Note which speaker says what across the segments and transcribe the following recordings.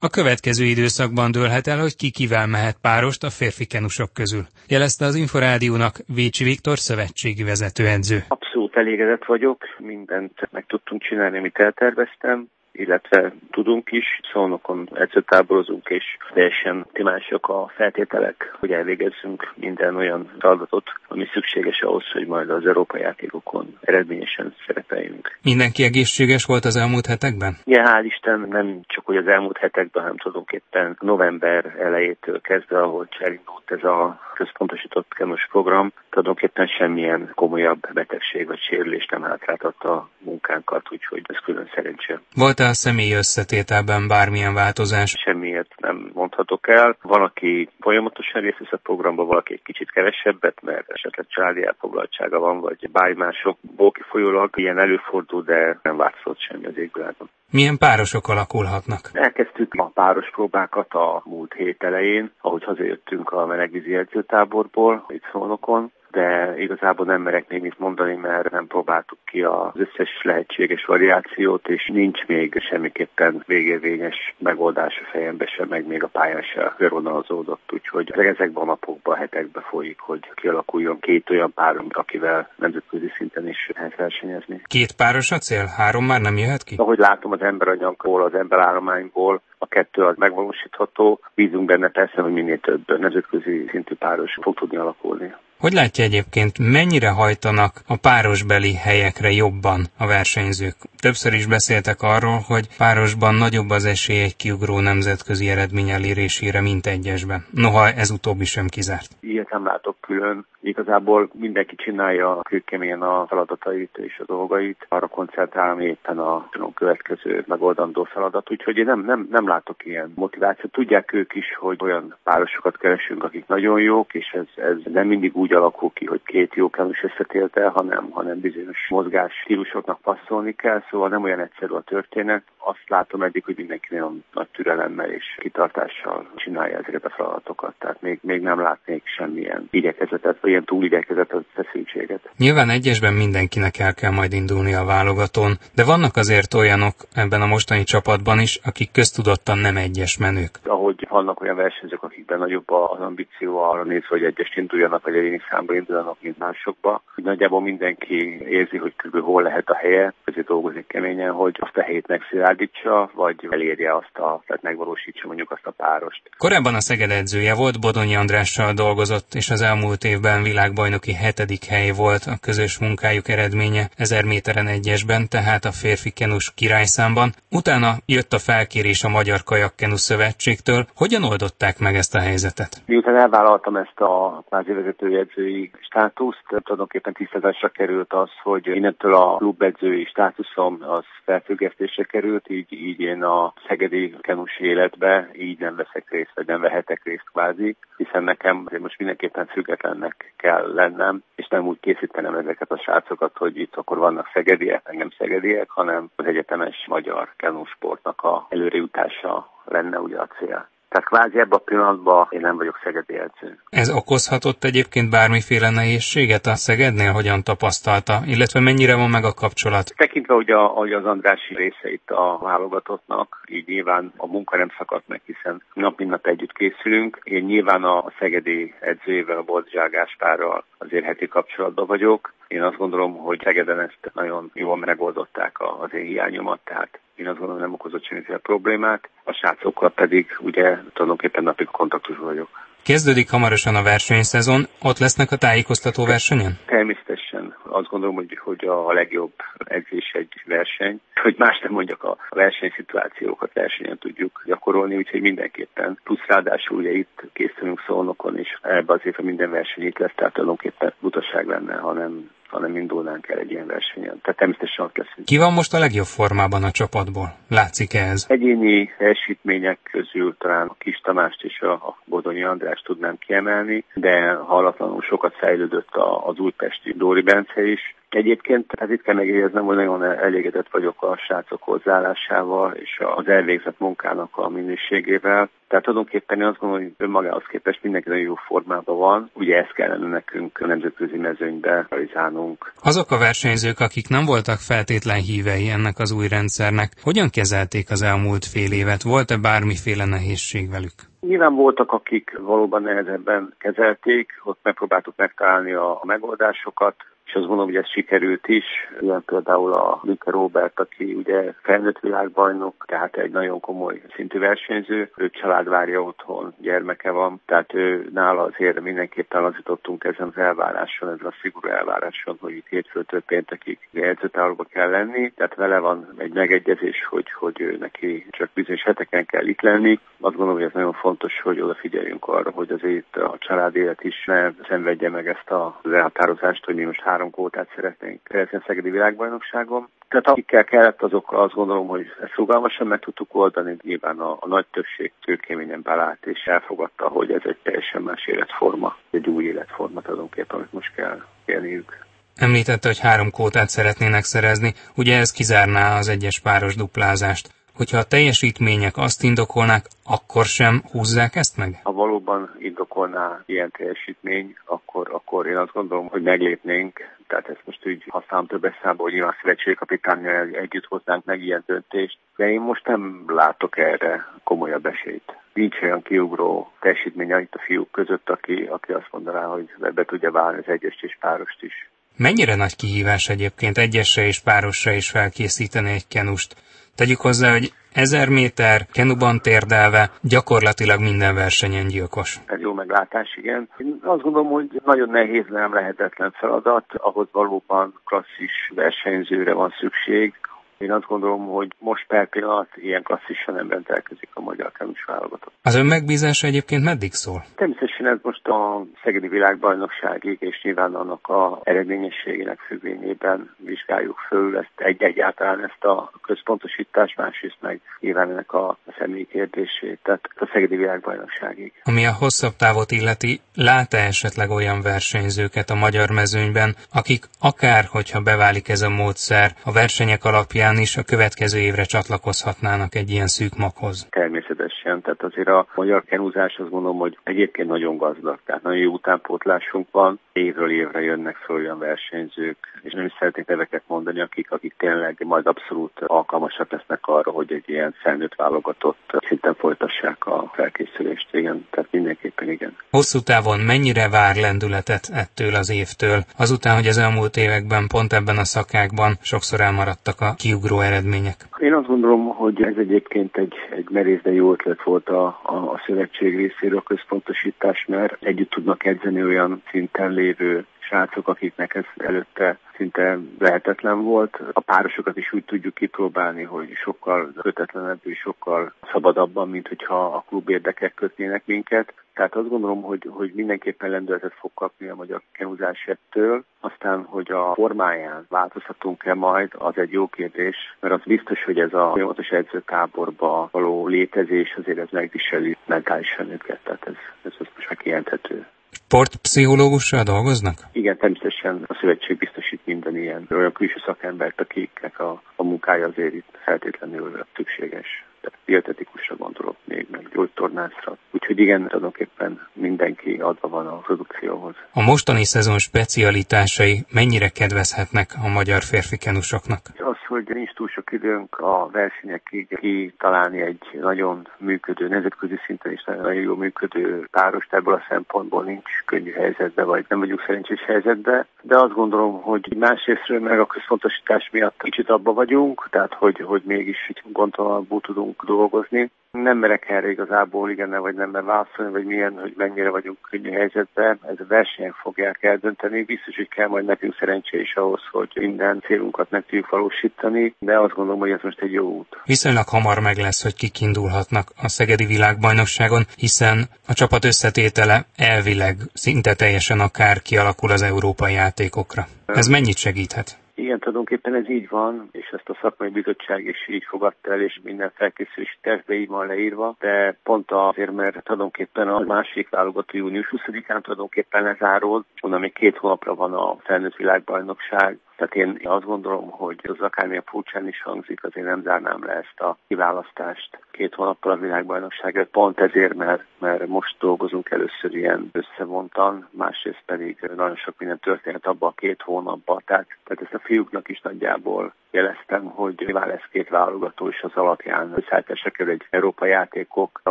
Speaker 1: A következő időszakban dőlhet el, hogy ki kivel mehet párost a férfi kenusok közül, jelezte az Inforádiónak Vécsi Viktor szövetségi vezetőedző.
Speaker 2: Abszolút elégedett vagyok, mindent meg tudtunk csinálni, amit elterveztem illetve tudunk is, szónokon edzőtáborozunk, és teljesen optimálisak a feltételek, hogy elvégezzünk minden olyan feladatot, ami szükséges ahhoz, hogy majd az Európai játékokon eredményesen szerepeljünk.
Speaker 1: Mindenki egészséges volt az elmúlt hetekben?
Speaker 2: Igen, hál' Isten nem csak hogy az elmúlt hetekben, hanem tulajdonképpen november elejétől kezdve, ahol elindult ez a központosított kenus program, tulajdonképpen semmilyen komolyabb betegség vagy sérülés nem hátráltatta a munkánkat, úgyhogy ez külön szerencsé.
Speaker 1: Volt-e a személyi összetételben bármilyen változás?
Speaker 2: Semmiért nem mondhatok el. Van, aki folyamatosan részt vesz a programba, valaki egy kicsit kevesebbet, mert esetleg családi elfoglaltsága van, vagy bármi másokból kifolyólag ilyen előfordul, de nem változott semmi az égvilágon.
Speaker 1: Milyen párosok alakulhatnak?
Speaker 2: Elkezdtük a páros próbákat a múlt hét elején, ahogy hazajöttünk a melegvízi edzőtáborból, itt Szolnokon de igazából nem merek még mit mondani, mert nem próbáltuk ki az összes lehetséges variációt, és nincs még semmiképpen végérvényes megoldás a fejembe sem, meg még a pályán se körvonalazódott, úgyhogy ezekben a napokban, hetekben folyik, hogy kialakuljon két olyan pár, akivel nemzetközi szinten is lehet versenyezni.
Speaker 1: Két páros a cél? Három már nem jöhet ki?
Speaker 2: Ahogy látom az emberanyagból, az emberállományból, a kettő az megvalósítható. Bízunk benne persze, hogy minél több nemzetközi szintű páros fog tudni alakulni.
Speaker 1: Hogy látja egyébként, mennyire hajtanak a párosbeli helyekre jobban a versenyzők? Többször is beszéltek arról, hogy párosban nagyobb az esély egy kiugró nemzetközi eredmény elérésére, mint egyesben. Noha ez utóbbi sem kizárt.
Speaker 2: Ilyet nem látok külön. Igazából mindenki csinálja kőkeményen a feladatait és a dolgait. Arra koncentrál, ami éppen a tudom, következő megoldandó feladat. Úgyhogy én nem, nem, nem látok ilyen motivációt. Tudják ők is, hogy olyan párosokat keresünk, akik nagyon jók, és ez, ez nem mindig úgy alakul ki, hogy két jó is összetélte, hanem, hanem bizonyos mozgás stílusoknak passzolni kell, szóval nem olyan egyszerű a történet. Azt látom eddig, hogy mindenki nagyon nagy türelemmel és kitartással csinálja ezeket a feladatokat. Tehát még, még nem látnék semmilyen igyekezetet, vagy ilyen túligyekezetet, feszültséget.
Speaker 1: Nyilván egyesben mindenkinek el kell majd indulni a válogatón, de vannak azért olyanok ebben a mostani csapatban is, akik köztudottan nem egyes menők.
Speaker 2: Ahogy vannak olyan versenyzők, akikben nagyobb az ambíció arra nézve, hogy egyes induljanak, vagy egyéni számba induljanak, mint másokba. Hogy nagyjából mindenki érzi, hogy kb. hol lehet a helye, ezért dolgozik keményen, hogy azt a helyét megszilárdítsa, vagy elérje azt a, tehát megvalósítsa mondjuk azt a párost.
Speaker 1: Korábban a Szeged edzője volt, Bodonyi Andrással dolgozott, és az elmúlt évben világbajnoki hetedik hely volt a közös munkájuk eredménye 1000 méteren egyesben, tehát a férfi kenus királyszámban. Utána jött a felkérés a Magyar Kajakkenu Szövetségtől. Hogyan oldották meg ezt a helyzetet?
Speaker 2: Miután elvállaltam ezt a kvázi vezetőjegyzői státuszt, tulajdonképpen tisztázásra került az, hogy innentől a klubedzői státuszom az felfüggesztésre került, így, így én a szegedi kenus életbe így nem veszek részt, vagy nem vehetek részt kvázi, hiszen nekem most mindenképpen függetlennek kell lennem, és nem úgy készítenem ezeket a srácokat, hogy itt akkor vannak szegediek, meg szegediek, hanem az egyetemes magyar kenusportnak a előrejutása lenne ugye a cél. Tehát kvázi ebben a pillanatban én nem vagyok Szegedi edző.
Speaker 1: Ez okozhatott egyébként bármiféle nehézséget a Szegednél, hogyan tapasztalta, illetve mennyire van meg a kapcsolat?
Speaker 2: Tekintve, hogy, a, hogy az Andrási része itt a válogatottnak, így nyilván a munka nem szakadt meg, hiszen nap mint nap együtt készülünk. Én nyilván a Szegedi edzőjével, a Boldzsák Gáspárral azért heti kapcsolatban vagyok. Én azt gondolom, hogy Szegeden ezt nagyon jól megoldották az én hiányomat, tehát én azt gondolom nem okozott semmiféle problémát, a srácokkal pedig ugye tulajdonképpen napig kontaktusban vagyok.
Speaker 1: Kezdődik hamarosan a versenyszezon, ott lesznek a tájékoztató versenyen?
Speaker 2: Természetesen azt gondolom, hogy, hogy a legjobb edzés egy verseny, hogy más nem mondjak, a versenyszituációkat versenyen tudjuk gyakorolni, úgyhogy mindenképpen. Plusz ráadásul ugye itt készülünk szolnokon, és ebbe azért, minden verseny itt lesz, tehát tulajdonképpen butaság lenne, hanem hanem indulnánk el egy ilyen versenyen. Tehát természetesen ott leszünk.
Speaker 1: Ki van most a legjobb formában a csapatból? Látszik -e ez?
Speaker 2: Egyéni elsítmények közül talán a Kis Tamást és a, a Bodonyi András tudnám kiemelni, de hallatlanul sokat fejlődött az újpesti Dóri Bence is, Egyébként hát itt kell megjegyeznem, hogy nagyon elégedett vagyok a srácok hozzáállásával és az elvégzett munkának a minőségével. Tehát tulajdonképpen én azt gondolom, hogy önmagához képest mindenki nagyon jó formában van. Ugye ezt kellene nekünk a nemzetközi mezőnybe realizálnunk.
Speaker 1: Azok a versenyzők, akik nem voltak feltétlen hívei ennek az új rendszernek, hogyan kezelték az elmúlt fél évet? Volt-e bármiféle nehézség velük?
Speaker 2: Nyilván voltak, akik valóban nehezebben kezelték, ott megpróbáltuk megtalálni a megoldásokat, és azt gondolom, hogy ez sikerült is. Ilyen például a Lüke Robert, aki ugye felnőtt világbajnok, tehát egy nagyon komoly szintű versenyző. Ő család várja otthon, gyermeke van, tehát ő nála azért mindenképpen lazítottunk ezen az elváráson, ezen a szigorú elváráson, hogy itt hétfőtől péntekig edzőtáborba kell lenni. Tehát vele van egy megegyezés, hogy, hogy ő neki csak bizonyos heteken kell itt lenni. Azt gondolom, hogy ez nagyon fontos, hogy odafigyeljünk arra, hogy azért a család élet is ne szenvedje meg ezt az elhatározást, hogy mi most három kvótát szeretnénk szerezni a Szegedi Világbajnokságon. Tehát akikkel kellett, azokkal azt gondolom, hogy ezt rugalmasan meg tudtuk oldani. Nyilván a, a nagy többség tőkéményen belállt és elfogadta, hogy ez egy teljesen más életforma, egy új életforma tulajdonképpen, amit most kell élniük.
Speaker 1: Említette, hogy három kótát szeretnének szerezni, ugye ez kizárná az egyes páros duplázást hogyha a teljesítmények azt indokolnák, akkor sem húzzák ezt meg?
Speaker 2: Ha valóban indokolná ilyen teljesítmény, akkor, akkor én azt gondolom, hogy meglépnénk. Tehát ezt most úgy használom több eszámból, hogy nyilván a szövetségkapitányjal együtt hoznánk meg ilyen döntést. De én most nem látok erre komolyabb esélyt. Nincs olyan kiugró teljesítmény itt a fiúk között, aki, aki azt mondaná, hogy be tudja válni az egyes és párost is.
Speaker 1: Mennyire nagy kihívás egyébként egyesre és párosra is felkészíteni egy kenust? Tegyük hozzá, hogy 1000 méter kenuban térdelve gyakorlatilag minden versenyen gyilkos.
Speaker 2: Ez jó meglátás, igen. Én azt gondolom, hogy nagyon nehéz, nem lehetetlen feladat, ahhoz valóban klasszis versenyzőre van szükség, én azt gondolom, hogy most per pillanat ilyen klasszisan nem rendelkezik a magyar kemis válogatott.
Speaker 1: Az ön megbízása egyébként meddig szól?
Speaker 2: Természetesen ez most a Szegedi Világbajnokságig és nyilván annak a eredményességének függvényében vizsgáljuk föl ezt egy egyáltalán ezt a központosítást, másrészt meg nyilván ennek a személyi kérdését, tehát a Szegedi Világbajnokságig.
Speaker 1: Ami a hosszabb távot illeti, lát-e esetleg olyan versenyzőket a magyar mezőnyben, akik akár, hogyha beválik ez a módszer, a versenyek alapján alapján is a következő évre csatlakozhatnának egy ilyen szűk maghoz.
Speaker 2: Természetesen, tehát azért a magyar kenúzás azt gondolom, hogy egyébként nagyon gazdag, tehát nagyon jó utánpótlásunk van, évről évre jönnek föl olyan versenyzők, és nem is szeretnék neveket mondani, akik, akik tényleg majd abszolút alkalmasak lesznek arra, hogy egy ilyen felnőtt válogatott szinten folytassák a felkészülést, igen, tehát mindenképpen igen.
Speaker 1: Hosszú távon mennyire vár lendületet ettől az évtől, azután, hogy az elmúlt években pont ebben a szakákban sokszor elmaradtak a kiugró eredmények?
Speaker 2: Én azt gondolom, hogy ez egyébként egy, egy merész, de jó ötlet volt a, a, a szövetség részéről a központosítás, mert együtt tudnak edzeni olyan szinten lévő srácok, akiknek ez előtte szinte lehetetlen volt. A párosokat is úgy tudjuk kipróbálni, hogy sokkal kötetlenebb és sokkal szabadabban, mint hogyha a klub érdekek kötnének minket. Tehát azt gondolom, hogy, hogy mindenképpen lendületet fog kapni a magyar kenuzás ettől. Aztán, hogy a formáján változhatunk-e majd, az egy jó kérdés, mert az biztos, hogy ez a folyamatos edzőtáborba való létezés azért ez megviseli mentálisan őket, tehát ez, ez most már kijelenthető.
Speaker 1: Sportpszichológussal dolgoznak?
Speaker 2: Igen, természetesen a szövetség biztosít minden ilyen olyan külső szakembert, akiknek a, a munkája azért itt feltétlenül szükséges. Dietetikusra gondolok még, meg gyógytornászra. Úgyhogy igen, tulajdonképpen mindenki adva van a produkcióhoz.
Speaker 1: A mostani szezon specialitásai mennyire kedvezhetnek a magyar férfi kenusoknak?
Speaker 2: Az, hogy nincs túl sok időnk a versenyekig kitalálni egy nagyon működő, nemzetközi szinten is nagyon jó működő párost, ebből a szempontból nincs könnyű helyzetbe, vagy nem vagyunk szerencsés helyzetbe, de azt gondolom, hogy másrésztről meg a központosítás miatt kicsit abba vagyunk, tehát hogy, hogy mégis így gondolatból tudunk dolgozni. Nem merek erre igazából igen vagy nem válaszolni, vagy milyen, hogy mennyire vagyunk könnyű helyzetben. Ez a versenyek fogják eldönteni. Biztos, hogy kell majd nekünk szerencsé is ahhoz, hogy minden célunkat meg tudjuk valósítani, de azt gondolom, hogy ez most egy jó út.
Speaker 1: Viszonylag hamar meg lesz, hogy kik indulhatnak a Szegedi világbajnokságon, hiszen a csapat összetétele elvileg szinte teljesen akár kialakul az európai játékokra. Ez mennyit segíthet?
Speaker 2: Igen, tulajdonképpen ez így van, és ezt a szakmai bizottság is így fogadta el, és minden felkészülési tervbe így van leírva, de pont azért, mert tulajdonképpen a másik válogató június 20-án tulajdonképpen lezárul, onnan még két hónapra van a felnőtt világbajnokság, Tehát én azt gondolom, hogy az akármilyen furcsán is hangzik, azért nem zárnám le ezt a kiválasztást két hónappal a világbajnokságot, pont ezért, mert, mert most dolgozunk először ilyen összevontan, másrészt pedig nagyon sok minden történt abban a két hónapban, tehát, tehát ezt a fiúknak is nagyjából jeleztem, hogy nyilván lesz két válogató is az alapján összeállításra kerül egy európai játékok a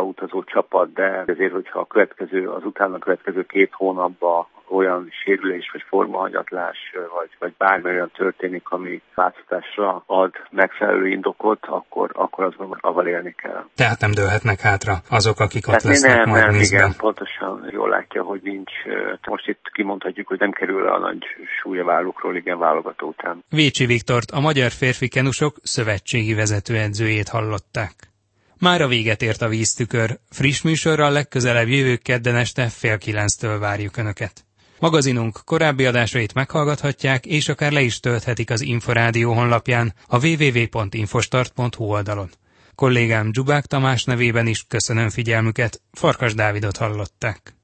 Speaker 2: utazó csapat, de ezért, hogyha a következő, az utána következő két hónapban olyan sérülés vagy formahagyatlás, vagy, vagy bármi olyan történik, ami változtatásra ad megfelelő indokot, akkor, akkor azon avval élni kell.
Speaker 1: Tehát nem dőlhetnek hátra azok, akik ott lesznek
Speaker 2: nem,
Speaker 1: majd
Speaker 2: nem, igen, pontosan jól látja, hogy nincs. Most itt kimondhatjuk, hogy nem kerül a nagy súlya vállukról, igen, válogató után.
Speaker 1: Vécsi Viktort, a magyar férfi kenusok szövetségi vezetőedzőjét hallották. Már a véget ért a víztükör. Friss műsorral legközelebb jövő kedden este fél kilenctől várjuk Önöket. Magazinunk korábbi adásait meghallgathatják, és akár le is tölthetik az Inforádió honlapján, a www.infostart.hu oldalon. Kollégám Dzsubák Tamás nevében is köszönöm figyelmüket, Farkas Dávidot hallották.